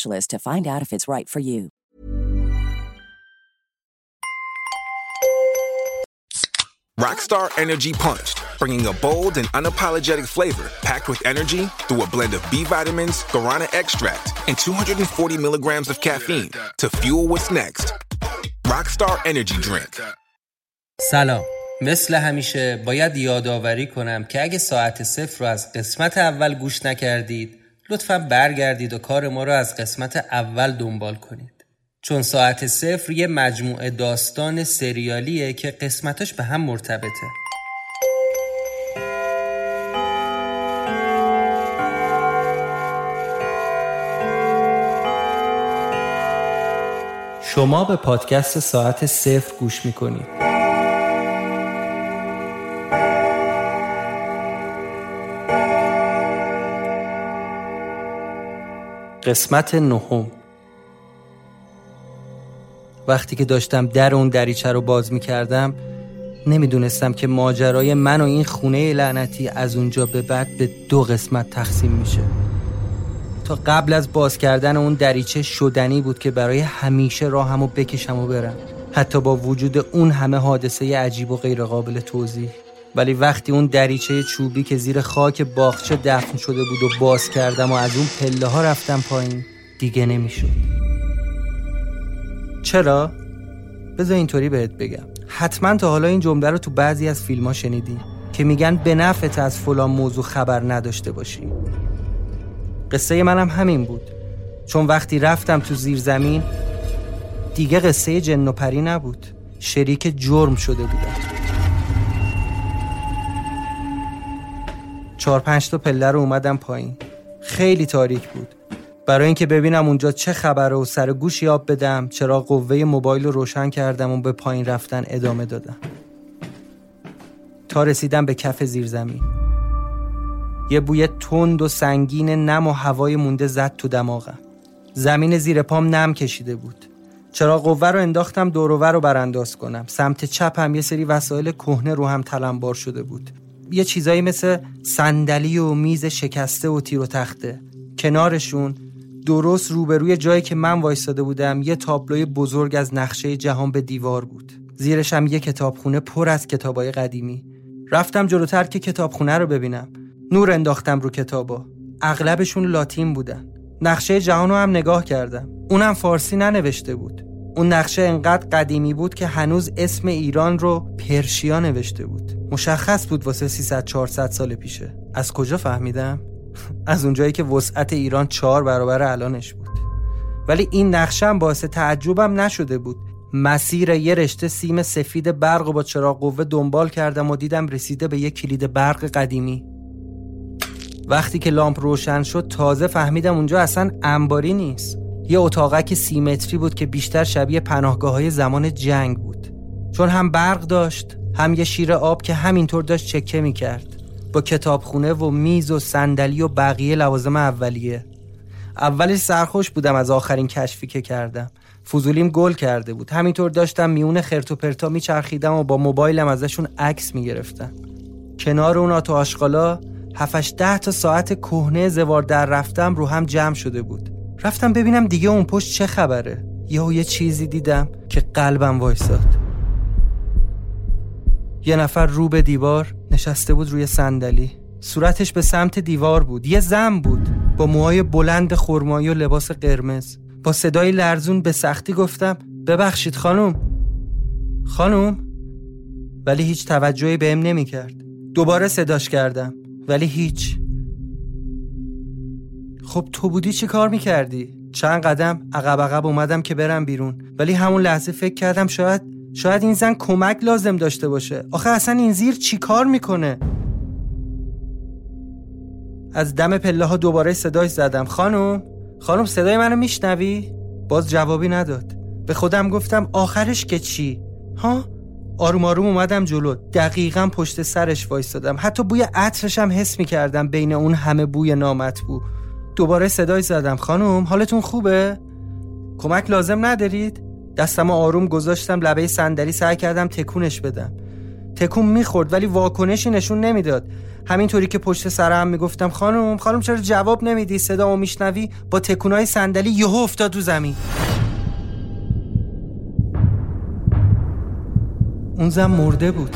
to find out if it's right for you. Rockstar Energy Punched, bringing a bold and unapologetic flavor packed with energy through a blend of B vitamins, guarana extract, and 240 milligrams of caffeine to fuel what's next. Rockstar Energy Drink. سلام مثل همیشه باید یادآوری کنم که اگه ساعت صفر رو از قسمت اول گوش نکردید لطفا برگردید و کار ما رو از قسمت اول دنبال کنید. چون ساعت صفر یه مجموعه داستان سریالیه که قسمتش به هم مرتبطه. شما به پادکست ساعت صفر گوش می‌کنید. قسمت نهم. وقتی که داشتم در اون دریچه رو باز می کردم نمی‌دونستم که ماجرای من و این خونه لعنتی از اونجا به بعد به دو قسمت تقسیم میشه. تا قبل از باز کردن اون دریچه شدنی بود که برای همیشه راهمو بکشم و برم. حتی با وجود اون همه حادثه عجیب و غیرقابل توضیح. ولی وقتی اون دریچه چوبی که زیر خاک باغچه دفن شده بود و باز کردم و از اون پله ها رفتم پایین دیگه نمی‌شد. چرا؟ بذار اینطوری بهت بگم. حتما تا حالا این جمله رو تو بعضی از فیلم ها شنیدی که میگن به نفعت از فلان موضوع خبر نداشته باشی. قصه منم همین بود. چون وقتی رفتم تو زیر زمین دیگه قصه جن و پری نبود. شریک جرم شده بودم. چهار پنج تا پله رو اومدم پایین. خیلی تاریک بود. برای اینکه ببینم اونجا چه خبره و سر گوش یاب بدم چرا قوه موبایل رو روشن کردم و به پایین رفتن ادامه دادم. تا رسیدم به کف زیرزمین. یه بوی تند و سنگین نم و هوای مونده زد تو دماغم. زمین زیر پام نم کشیده بود. چرا قوه رو انداختم دورور رو برانداز کنم. سمت چپم یه سری وسایل کهنه رو هم تلمبار شده بود. یه چیزایی مثل صندلی و میز شکسته و تیر و تخته. کنارشون درست روبروی جایی که من وایستاده بودم یه تابلوی بزرگ از نقشه جهان به دیوار بود. زیرش هم یه کتابخونه پر از کتابای قدیمی. رفتم جلوتر که کتابخونه رو ببینم. نور انداختم رو کتابا. اغلبشون لاتین بودن. نقشه جهان رو هم نگاه کردم. اونم فارسی ننوشته بود. اون نقشه انقدر قدیمی بود که هنوز اسم ایران رو پرشیا نوشته بود. مشخص بود واسه 300 400 سال پیشه. از کجا فهمیدم؟ از اونجایی که وسعت ایران چهار برابر الانش بود. ولی این نقشه هم باعث تعجبم نشده بود. مسیر یه رشته سیم سفید برق با چراغ قوه دنبال کردم و دیدم رسیده به یه کلید برق قدیمی. وقتی که لامپ روشن شد تازه فهمیدم اونجا اصلا انباری نیست. یه اتاقک سیمتری بود که بیشتر شبیه پناهگاه های زمان جنگ بود. چون هم برق داشت هم یه شیر آب که همینطور داشت چکه می‌کرد. با کتابخونه و میز و صندلی و بقیه لوازم اولیه. اولش سرخوش بودم از آخرین کشفی که کردم. فضولیم گل کرده بود. همینطور داشتم میون خرت و پرتا میچرخیدم و با موبایلم ازشون عکس می‌گرفتم. کنار اون آتو آشغالا هفتش ده تا ساعت کهنه زوار در رفتم رو هم جمع شده بود. رفتم ببینم دیگه اون پشت چه خبره. یا یه چیزی دیدم که قلبم وایساد. یه نفر رو به دیوار نشسته بود روی صندلی. صورتش به سمت دیوار بود. یه زن بود با موهای بلند خرمایی و لباس قرمز. با صدای لرزون به سختی گفتم ببخشید خانم. خانم؟ ولی هیچ توجهی بهم نمی کرد دوباره صداش کردم. ولی هیچ. خب تو بودی چی کار می‌کردی؟ چند قدم عقب عقب اومدم که برم بیرون. ولی همون لحظه فکر کردم شاید شاید این زن کمک لازم داشته باشه. آخه اصلا این زیر چی کار می‌کنه؟ از دم پله ها دوباره صدای زدم. خانم خانم صدای منو میشنوی؟ باز جوابی نداد. به خودم گفتم آخرش که چی؟ ها؟ آروم آروم اومدم جلو. دقیقا پشت سرش وایستادم. حتی بوی عطرش هم حس می‌کردم بین اون همه بوی نامطبوع. دوباره صدای زدم. خانم حالتون خوبه؟ کمک لازم ندارید؟ دستم آروم گذاشتم لبه صندلی سعی کردم تکونش بدم. تکون می‌خورد ولی واکنشی نشون نمی‌داد. همینطوری که پشت سرم می‌گفتم خانم خانم چرا جواب نمیدی؟ صدامو میشنوی؟ با تکونای صندلی یهو افتاد تو زمین. اون زن مرده بود.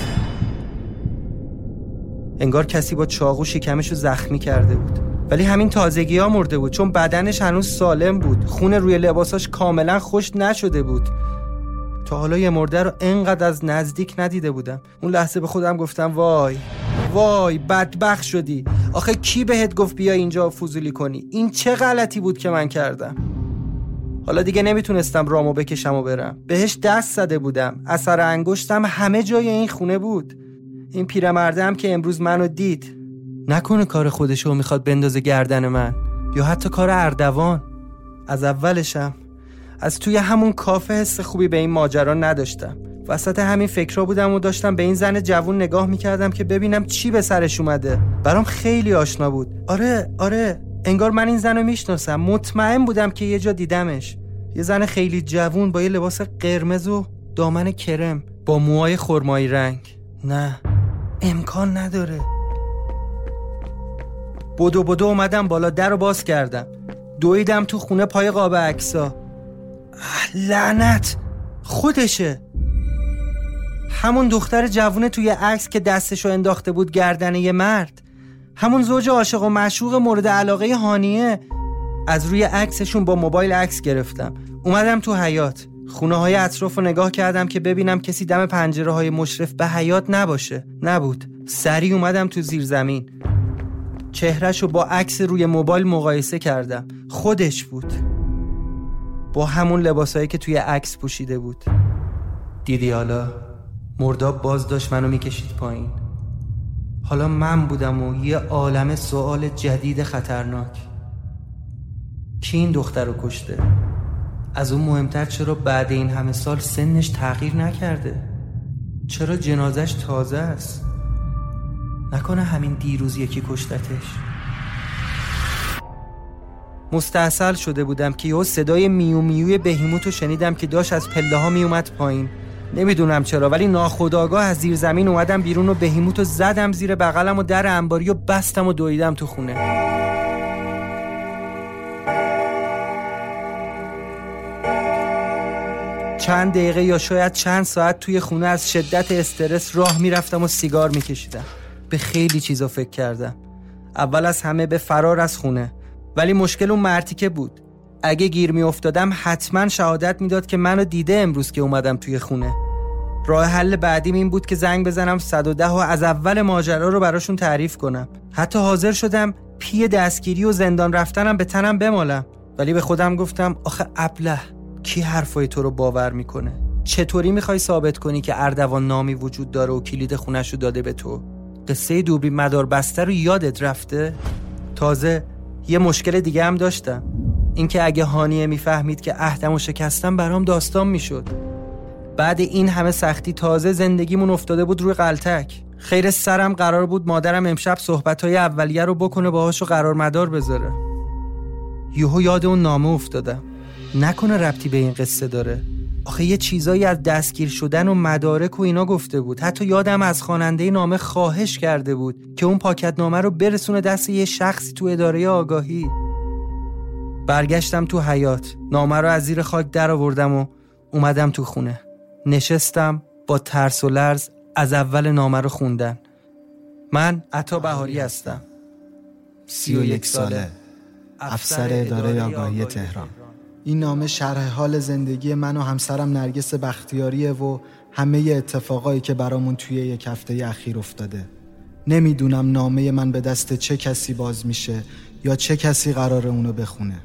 انگار کسی با چاقو شکمشو زخمی کرده بود. ولی همین تازگی ها مرده بود چون بدنش هنوز سالم بود. خون روی لباساش کاملا خوش نشده بود. تا حالا یه مرده رو انقدر از نزدیک ندیده بودم. اون لحظه به خودم گفتم وای وای بدبخ شدی. آخه کی بهت گفت بیا اینجا فضولی کنی؟ این چه غلطی بود که من کردم؟ حالا دیگه نمی‌تونستم رامو بکشم و برم. بهش دست زده بودم. اثر انگشتم همه جای این خونه بود. این پیرمرده هم که امروز منو دید نکنه کار خودشو می‌خواد بندازه گردن من. یا حتی کار اردوان. از اولشم. از توی همون کافه حس خوبی به این ماجرا نداشتم. وسط همین فکرها بودم و داشتم به این زن جوون نگاه می‌کردم که ببینم چی به سرش اومده. برام خیلی آشنا بود. آره آره. انگار من این زن رو می‌شناسم. مطمئن بودم که یه جا دیدمش. یه زن خیلی جوون با یه لباس قرمز و دامن کرم با موهای خرمایی رنگ. نه امکان نداره. بدو بدو اومدم بالا در رو باز کردم. دویدم تو خونه پای قاب عکسا لعنت! خودشه. همون دختر جوونه توی عکس که دستشو انداخته بود گردن یه مرد. همون زوج عاشق و معشوق مورد علاقه هانیه. از روی عکسشون با موبایل عکس گرفتم. اومدم تو حیات خونه های اطراف رو نگاه کردم که ببینم کسی دم پنجره های مشرف به حیات نباشه. نبود. سریع اومدم تو زیر زمین چهرش رو با عکس روی موبایل مقایسه کردم خودش بود با همون لباسایی که توی عکس پوشیده بود دیدی حالا مرداب باز داشت منو می‌کشید پایین حالا من بودم و یه عالم سوال جدید خطرناک کی این دختر رو کشته؟ از اون مهمتر چرا بعد این همه سال سنش تغییر نکرده؟ چرا جنازش تازه است؟ نکنه همین دیروز یکی کشتتش. مستحصل شده بودم که یه صدای میو میوی بهیموت رو شنیدم که داشت از پله ها میومد پایین. نمی‌دونم چرا ولی ناخداگاه از زیر زمین اومدم بیرون و بهیموت رو زدم زیر بغلم و در انباری و بستم و دویدم تو خونه. چند دقیقه یا شاید چند ساعت توی خونه از شدت استرس راه می‌رفتم و سیگار میکشیدم. به خیلی چیزا فکر کردم. اول از همه به فرار از خونه. ولی مشکل اون مرتیکه بود. اگه گیر می افتادم حتما شهادت می‌داد که منو دیده امروز که اومدم توی خونه. راه حل بعدیم این بود که زنگ بزنم 110 و از اول ماجرا رو براشون تعریف کنم. حتی حاضر شدم پی دستگیری و زندان رفتنم به تنم بمالم. ولی به خودم گفتم آخه ابله کی حرفای تو رو باور می‌کنه؟ چطوری می‌خوای ثابت کنی که اردوان نامی وجود داره و کلید خونش رو داده به تو؟ قصه دوبری مدار بسته رو یادت رفته؟ تازه یه مشکل دیگه هم داشتم. اینکه اگه هانیه می‌فهمید که عهدم و شکستم برام داستان می‌شد. بعد این همه سختی تازه زندگیمون افتاده بود روی قلتک. خیر سرم قرار بود مادرم امشب صحبتهای اولیه رو بکنه باهاش و قرار مدار بذاره. یهو یاد اون نامه افتادم نکنه ربطی به این قصه داره. آخه یه چیزایی از دستگیر شدن و مدارک و اینا گفته بود. حتی یادم از خواننده نامه خواهش کرده بود که اون پاکت نامه رو برسونه دست یه شخصی تو اداره آگاهی. برگشتم تو حیات نامه رو از زیر خاک در آوردم و اومدم تو خونه. نشستم با ترس و لرز از اول نامه رو خوندن. من عطا بهاری هستم. سی و یک ساله. افسر اداره آگاهی تهران. این نامه شرح حال زندگی من و همسرم نرگس بختیاریه و همه اتفاقایی که برامون توی یک هفته اخیر افتاده. نمی‌دونم نامه من به دست چه کسی باز میشه یا چه کسی قرار اونو بخونه.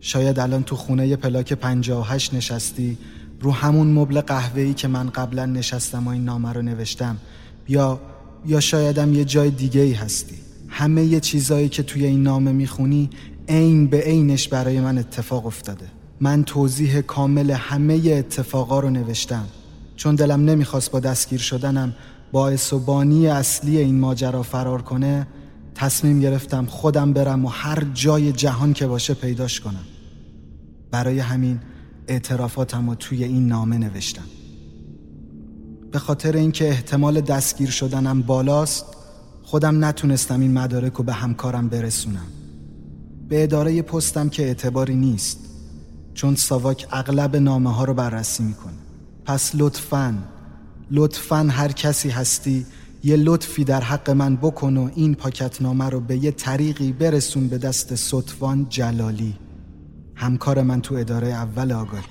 شاید الان تو خونه پلاک 58 نشستی رو همون مبل قهوه‌ای که من قبلا نشستم و این نامه رو نوشتم. یا یا شایدم یه جای دیگه ای هستی. همه یه چیزایی که توی این نامه می‌خونی عین به عینش برای من اتفاق افتاده. من توضیح کامل همه اتفاقا رو نوشتم. چون دلم نمی‌خواست با دستگیر شدنم باعث و اصلی این ماجرا فرار کنه تصمیم گرفتم خودم برم و هر جای جهان که باشه پیداش کنم. برای همین اعترافاتم رو توی این نامه نوشتم. به خاطر اینکه احتمال دستگیر شدنم بالاست خودم نتونستم این مدارک رو به همکارم برسونم. به اداره پستم که اعتباری نیست چون ساواک اغلب نامه ها رو بررسی می‌کنه. پس لطفاً لطفاً هر کسی هستی یه لطفی در حق من بکن و این پاکت نامه رو به یه طریقی برسون به دست سطفان جلالی. همکار من تو اداره اول آگاهی.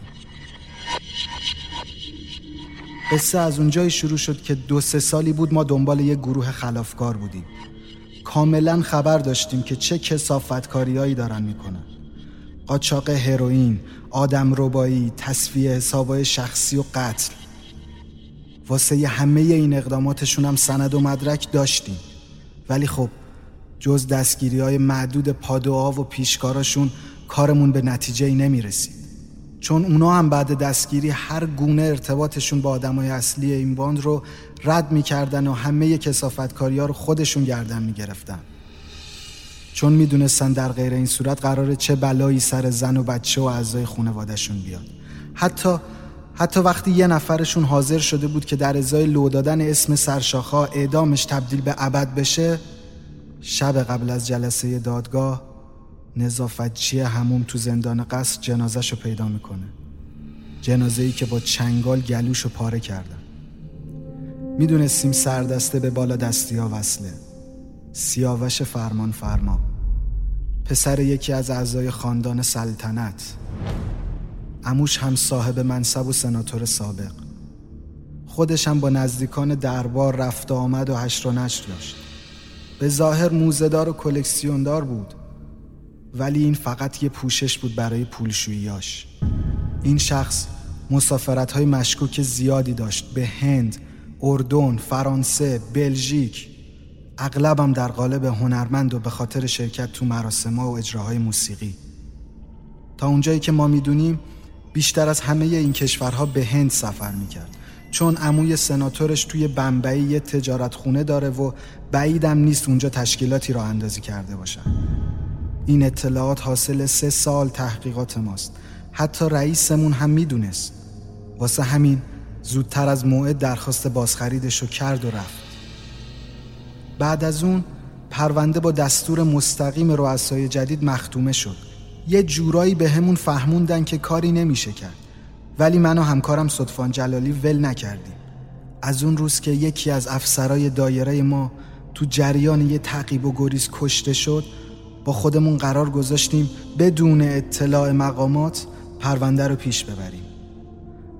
قصه از اونجایی شروع شد که دو سه سالی بود ما دنبال یه گروه خلافکار بودیم. کاملا خبر داشتیم که چه کسافتکاریایی دارن می‌کنن. قاچاق هروئین، آدم ربایی، تصفیه حسابای شخصی و قتل. واسه همه این اقداماتشون هم سند و مدرک داشتیم. ولی خب جز دستگیری های معدود پادوها و پیشکاراشون کارمون به نتیجه ای نمی رسید چون اونا هم بعد دستگیری هر گونه ارتباطشون با آدمای اصلی این باند رو رد می‌کردن و همه کسافتکاری ها رو خودشون گردن می‌گرفتن. چون می‌دونستن در غیر این صورت قراره چه بلایی سر زن و بچه و اعضای خانوادهشون بیاد. حتی حتی وقتی یه نفرشون حاضر شده بود که در ازای لو دادن اسم سرشاخا اعدامش تبدیل به ابد بشه شب قبل از جلسه دادگاه نظافتچی هموم تو زندان قصر جنازش رو پیدا می‌کنه. جنازه ای که با چنگال گلوش رو پاره کردن می‌دونستیم سردسته به بالا دستی ها وصله. سیاوش فرمان فرما. پسر یکی از اعضای خاندان سلطنت. اموش هم صاحب منصب و سناتور سابق. خودش هم با نزدیکان دربار رفت آمد و هشت و نشر داشت. به ظاهر موزدار و کلکسیوندار بود. ولی این فقط یه پوشش بود برای پولشوییاش این شخص مسافرت های مشکوک زیادی داشت. به هند، اردن، فرانسه، بلژیک اغلبم در قالب هنرمند و به خاطر شرکت تو مراسم و اجراهای موسیقی. تا اونجایی که ما می‌دونیم بیشتر از همه این کشورها به هند سفر می‌کرد. چون عموی سناتورش توی بمبئی یه تجارت خونه داره و بعیدم نیست اونجا تشکیلاتی را اندازی کرده باشن. این اطلاعات حاصل سه سال تحقیقات ماست. حتی رئیسمون هم می‌دونست. واسه همین زودتر از موعد درخواست بازخریدش رو کرد و رفت. بعد از اون پرونده با دستور مستقیم رؤسای جدید مختومه شد. یه جورایی به همون فهموندن که کاری نمیشه کرد. ولی من و همکارم صدفان جلالی ول نکردیم. از اون روز که یکی از افسرای دایره ما تو جریان یه تعقیب و گریز کشته شد با خودمون قرار گذاشتیم بدون اطلاع مقامات پرونده رو پیش ببریم.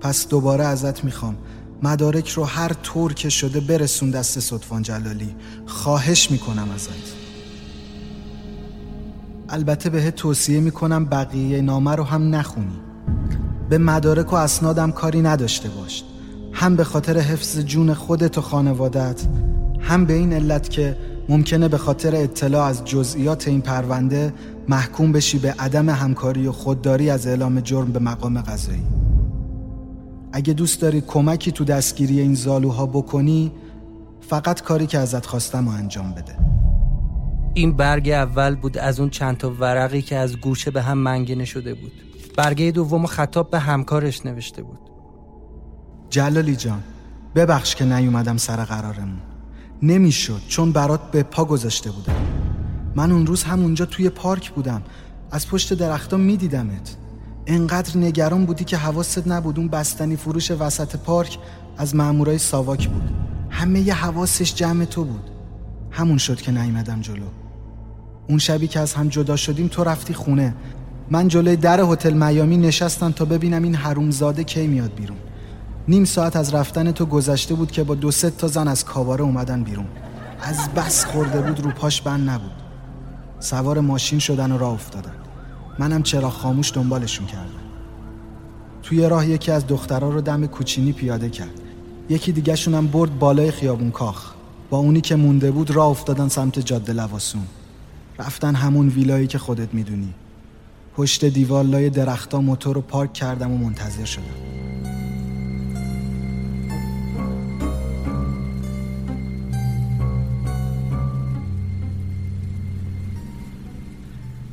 پس دوباره ازت می‌خوام. مدارک رو هر طور که شده برسون دست صدفان جلالی. خواهش می‌کنم ازت. البته بهت توصیه می‌کنم بقیه نامه رو هم نخونی. به مدارک و اسنادم کاری نداشته باش. هم به خاطر حفظ جون خودت و خانوادت هم به این علت که ممکنه به خاطر اطلاع از جزئیات این پرونده محکوم بشی به عدم همکاری و خودداری از اعلام جرم به مقام قضایی. اگه دوست داری کمکی تو دستگیری این زالوها بکنی فقط کاری که ازت خواستم و انجام بده. این برگ اول بود از اون چند تا ورقی که از گوشه به هم منگنه شده بود. برگه دوم خطاب به همکارش نوشته بود. جلالی جان ببخش که نیومدم سر قرارمون. نمی‌شد چون برات به پا گذاشته بودم. من اون روز همونجا توی پارک بودم. از پشت درختان میدیدمت. انقدر نگران بودی که حواست نبود اون بستنی فروش وسط پارک از مامورای ساواک بود. همه ی حواسش جمع تو بود. همون شد که نیومدم جلو. اون شبی که از هم جدا شدیم تو رفتی خونه. من جلوی در هتل میامی نشستم تا ببینم این حرومزاده کی میاد بیرون. نیم ساعت از رفتن تو گذشته بود که با دو سه تا زن از کاواره اومدن بیرون. از بس خورده بود رو پاش بند نبود. سوار ماشین شدن و راه افتادن. منم چرا خاموش دنبالشون کردم. توی راه یکی از دخترها رو دم کوچینی پیاده کرد. یکی دیگه هم برد بالای خیابون کاخ. با اونی که مونده بود راه افتادن سمت جاده لواسون. رفتن همون ویلایی که خودت می‌دونی. پشت دیوار لای درختا موتور رو پارک کردم و منتظر شدم.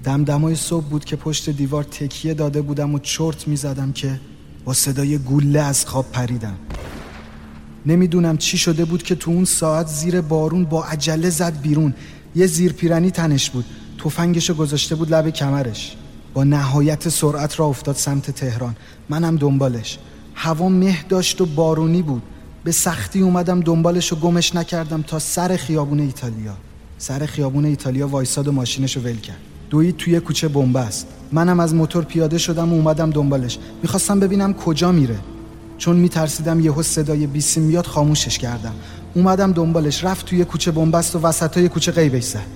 دمدمای صبح بود که پشت دیوار تکیه داده بودم و چرت می زدم که با صدای گوله از خواب پریدم. نمی‌دونم چی شده بود که تو اون ساعت زیر بارون با عجله زد بیرون. یه زیرپیرنی تنش بود. تفنگشو گذاشته بود لب کمرش. با نهایت سرعت را افتاد سمت تهران. منم دنبالش. هوا مه داشت و بارونی بود. به سختی اومدم دنبالش و گمش نکردم تا سر خیابون ایتالیا. سر خیابون ایتالیا وایساد و ماشینش رو ول کرد. دوید توی کوچه بنبست منم از موتور پیاده شدم و اومدم دنبالش. می‌خواستم ببینم کجا میره. چون میترسیدم یهو صدای بیسیم میاد خاموشش کردم. اومدم دنبالش رفت توی کوچه بنبست و وسطای کوچه غیبش زد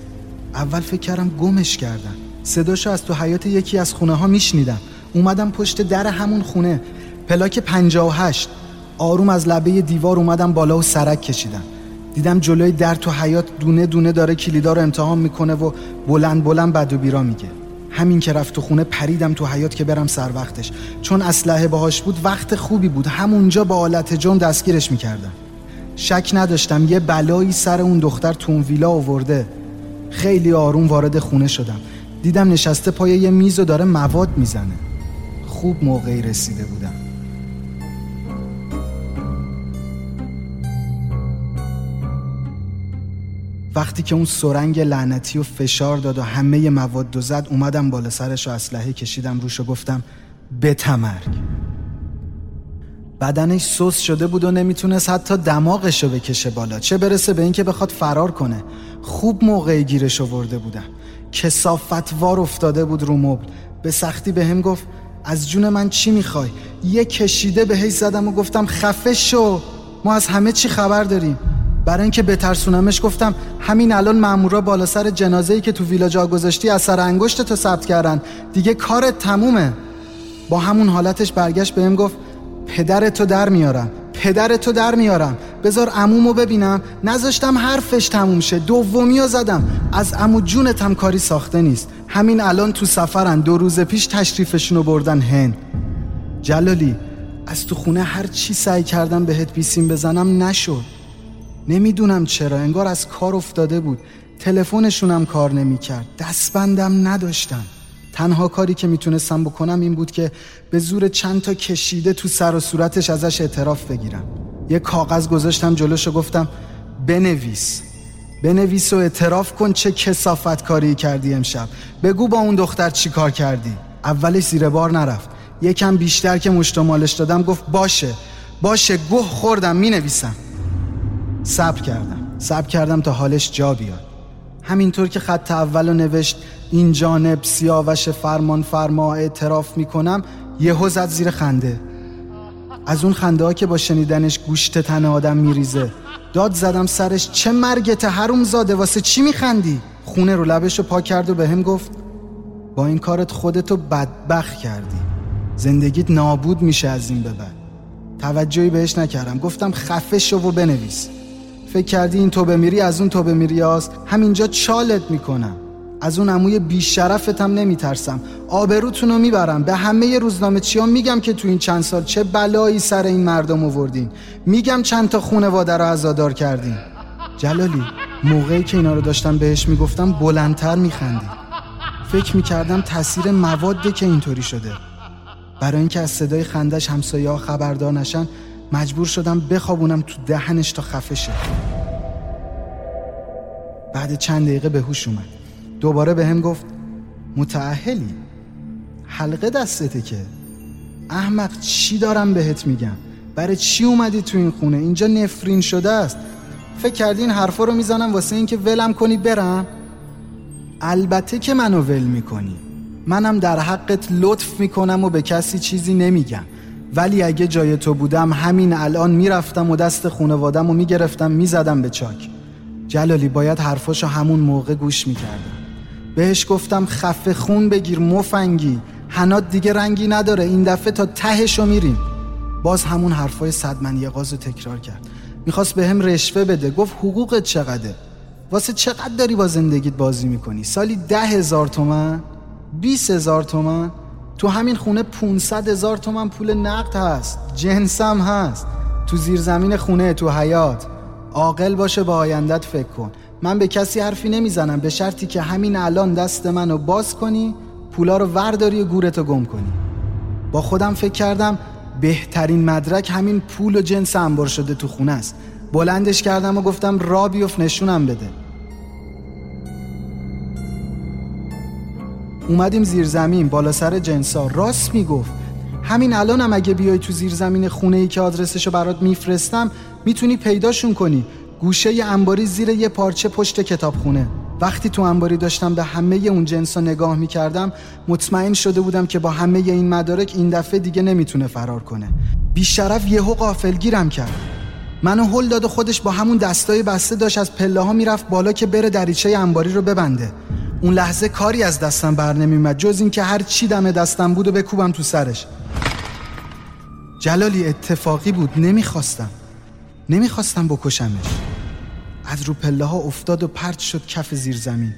اول فکر کردم گمش کردم. صداشو از تو حیات یکی از خونه ها میشنیدم. اومدم پشت در همون خونه. پلاک 58 آروم از لبه دیوار اومدم بالا و سرک کشیدم. دیدم جلوی در تو حیات دونه دونه داره کلیدا رو امتحان می‌کنه و بلند بلند بد و بیرا میگه. همین که رفت تو خونه پریدم تو حیات که برم سر وقتش. چون اسلحه باهاش بود وقت خوبی بود. همونجا با آلت جرم دستگیرش می‌کردم. شک نداشتم یه بلایی سر اون دختر تو اون ویلا آورده. خیلی آروم وارد خونه شدم. دیدم نشسته پای یه میز و داره مواد می‌زنه. خوب موقعی رسیده بودم. وقتی که اون سرنگ لعنتی و فشار داد و همه مواد و زد اومدم بالا سرش و اسلحه کشیدم روش و گفتم به بدنش سوس شده بود و نمی‌تونست حتی دماغش رو بکشه بالا. چه برسه به اینکه بخواد فرار کنه. خوب موقعی گیرش آورده بودم کسافتوار افتاده بود رو مبل. به سختی به هم گفت از جون من چی می‌خوای؟ یه کشیده به هی زدم و گفتم خفه شو. ما از همه چی خبر داریم. برای اینکه بترسونمش گفتم همین الان مامورا بالا سر جنازه‌ای که تو ویلا جا گذاشتی از سر انگشت تو ثبت کردن. دیگه کارت تمومه. با همون حالتش برگشت بهم گفت پدر تو در میارم. پدر تو در میارم. بذار عمومو ببینم. نذاشتم حرفش تموم شه. دومی زدم. از عمو جونتم کاری ساخته نیست. همین الان تو سفرن. دو روز پیش تشریفشونو بردن هند. جلالی از تو خونه هر چی سعی کردم بهت بیسیم بزنم نشد. نمی‌دونم چرا انگار از کار افتاده بود. تلفنشونم کار نمی‌کرد. دستبندم نداشتم. تنها کاری که می‌تونستم بکنم این بود که به زور چند تا کشیده تو سر و صورتش ازش اعتراف بگیرم. یه کاغذ گذاشتم جلوش و گفتم بنویس. بنویس و اعتراف کن چه کسافت کاری کردی امشب. بگو با اون دختر چی کار کردی. اولش زیر بار نرفت. یکم بیشتر که مشتمالش دادم گفت باشه. باشه گوه خوردم می نویسم صبر کردم. صبر کردم تا حالش جا بیاد. همینطور که خط اول نوشت این جانب سیاوش فرمان فرما اعتراف می‌کنم یهو زد زیر خنده. از اون خنده ها که با شنیدنش گوشت تن آدم میریزه داد زدم سرش چه مرگت حروم زاده واسه چی میخندی؟ خونه رو لبش رو پا کرد و به هم گفت با این کارت خودتو بدبخ کردی. زندگیت نابود میشه از این به بعد. توجهی بهش نکردم. گفتم خفه شو و بنویس. فکر کردی این تو بمیری از اون تو بمیری هست همینجا چالت می‌کنم. از اون عموی بیشرفتم نمیترسم. آبروتون رو می‌برم. به همه روزنامه چیا میگم که تو این چند سال چه بلایی سر این مردم آوردین. میگم چند تا خونواده رو عزادار کردین. جلالی موقعی که اینا رو داشتم بهش می‌گفتم بلندتر میخندی. فکر می‌کردم تاثیر مواده که اینطوری شده. برای اینکه از صدای خندش همسایه ها خبردار نشن مجبور شدم بخوابونم تو دهنش تا خفه شه. بعد چند دقیقه به هوش اومد. دوباره به هم گفت متعهلی حلقه دستته که. احمق چی دارم بهت میگم؟ برای چی اومدی تو این خونه؟ اینجا نفرین شده است. فکر کردی این حرفا رو می‌زنم واسه اینکه ولم کنی برم؟ البته که منو ول می‌کنی. منم در حقت لطف می‌کنم و به کسی چیزی نمیگم. ولی اگه جای تو بودم همین الان می‌رفتم و دست خونوادم و می‌گرفتم می‌زدم به چاک. جلالی باید حرفاشو همون موقع گوش می‌کردم. بهش گفتم خفه خون بگیر مفنگی. هنات دیگه رنگی نداره این دفعه تا تهشو میریم. باز همون حرفای صدمن یه رو تکرار کرد. می‌خواست به هم رشوه بده. گفت حقوقت چقدره؟ واسه چقدر داری با زندگیت بازی می‌کنی؟ سالی ده هزار تومن؟ بیس هزار تومن؟ تو همین خونه 500 هزار تومن پول نقد هست. جنسم هست. تو زیر زمین خونه تو حیات عاقل باشه با آیندت فکر کن. من به کسی حرفی نمی‌زنم. به شرطی که همین الان دست منو باز کنی پولا رو ورداری و گورتو گم کنی. با خودم فکر کردم بهترین مدرک همین پول و جنس انبار شده تو خونه است. بلندش کردم و گفتم را بیفت نشونم بده. اومدیم زیر زمین بالا سر جنسا. راست می‌گفت. همین الانم هم اگه بیای تو زیر زمین خونه ای که آدرسشو برات میفرستم می‌تونی پیداشون کنی. گوشه ی انباری زیر یه پارچه پشت کتابخونه. وقتی تو انباری داشتم به همه اون جنسا نگاه می‌کردم مطمئن شده بودم که با همه این مدارک این دفعه دیگه نمی‌تونه فرار کنه. بیشرف یهو قافلگیرم کرد. منو هل داد و خودش با همون دستای بسته داشت از پله ها می‌رفت بالا که بره دریچه انباری رو ببنده. اون لحظه کاری از دستم بر نمیومد جز اینکه هر چی دم دستم بود و بکوبم تو سرش. جلالی اتفاقی بود نمی‌خواستم. نمی‌خواستم بکشمش. از رو پله ها افتاد و پرت شد کف زیر زمین.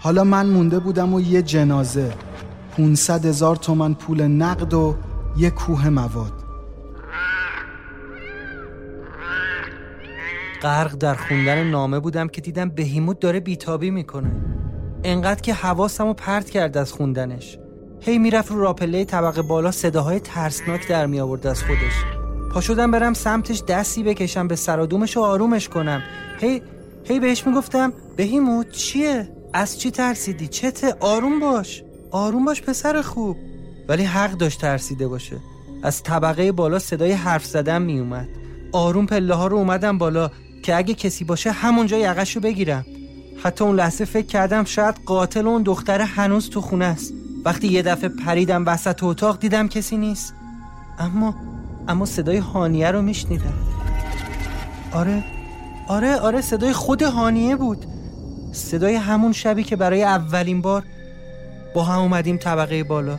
حالا من مونده بودم و یه جنازه 500 هزار تومن پول نقد و یه کوه مواد. غرق در خوندن نامه بودم که دیدم بهیموت داره بیتابی می‌کنه. انقدر که حواسم رو پرت کرد از خوندنش. هی می‌رفت رو راپله طبقه بالا صداهای ترسناک در می آورد از خودش. پا شدم برم سمتش دستی بکشم به سرادومش و آرومش کنم. هی هی بهش می‌گفتم بهیموت چیه؟ از چی ترسیدی؟ چته؟ آروم باش آروم باش پسر خوب. ولی حق داشت ترسیده باشه. از طبقه بالا صدای حرف زدن میومد آروم پله ها رو اومدم بالا که اگه کسی باشه همونجا یقش رو بگیرم. حتی اون لحظه فکر کردم شاید قاتل اون دختر هنوز تو خونه است. وقتی یه دفعه پریدم وسط اتاق دیدم کسی نیست. اما اما صدای هانیه رو میشنیدم. آره آره آره صدای خود هانیه بود. صدای همون شبی که برای اولین بار با هم اومدیم طبقه بالا.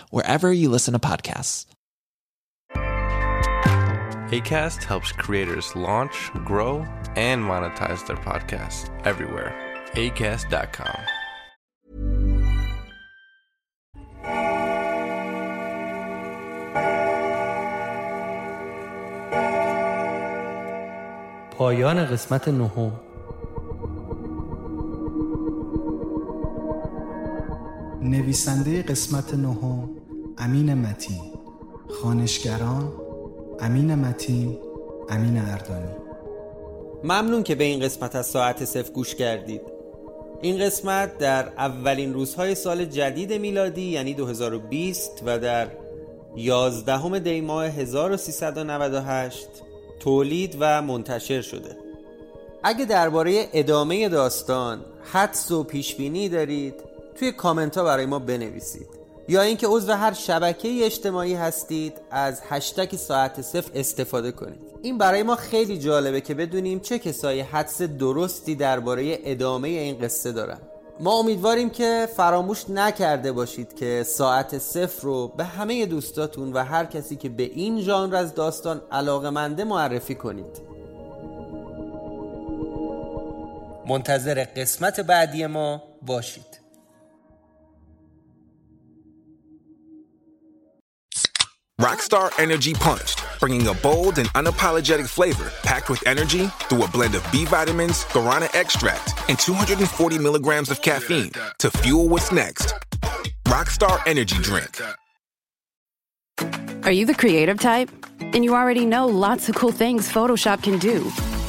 wherever you listen to podcasts. ACAST helps creators launch, grow, and monetize their podcasts everywhere. ACAST.com. پایان قسمت نهم نویسنده قسمت نهم امین متین. خانشگران امین متین امین اردانی. ممنون که به این قسمت از ساعت صف گوش کردید. این قسمت در اولین روزهای سال جدید میلادی یعنی 2020 و در 11 دی ماه 1398 تولید و منتشر شده. اگه درباره ادامه داستان حدس و پیشبینی دارید توی کامنت ها برای ما بنویسید. یا اینکه عضو هر شبکه اجتماعی هستید از هشتگ ساعت صفر استفاده کنید. این برای ما خیلی جالبه که بدونیم چه کسایی حدس درستی درباره ادامه این قصه دارن. ما امیدواریم که فراموش نکرده باشید که ساعت صفر رو به همه دوستاتون و هر کسی که به این ژانر از داستان علاقه منده معرفی کنید. منتظر قسمت بعدی ما باشید. Rockstar Energy Punched, bringing a bold and unapologetic flavor packed with energy through a blend of B vitamins, guarana extract, and 240 milligrams of caffeine to fuel what's next. Rockstar Energy Drink. Are you the creative type? Then you already know lots of cool things Photoshop can do,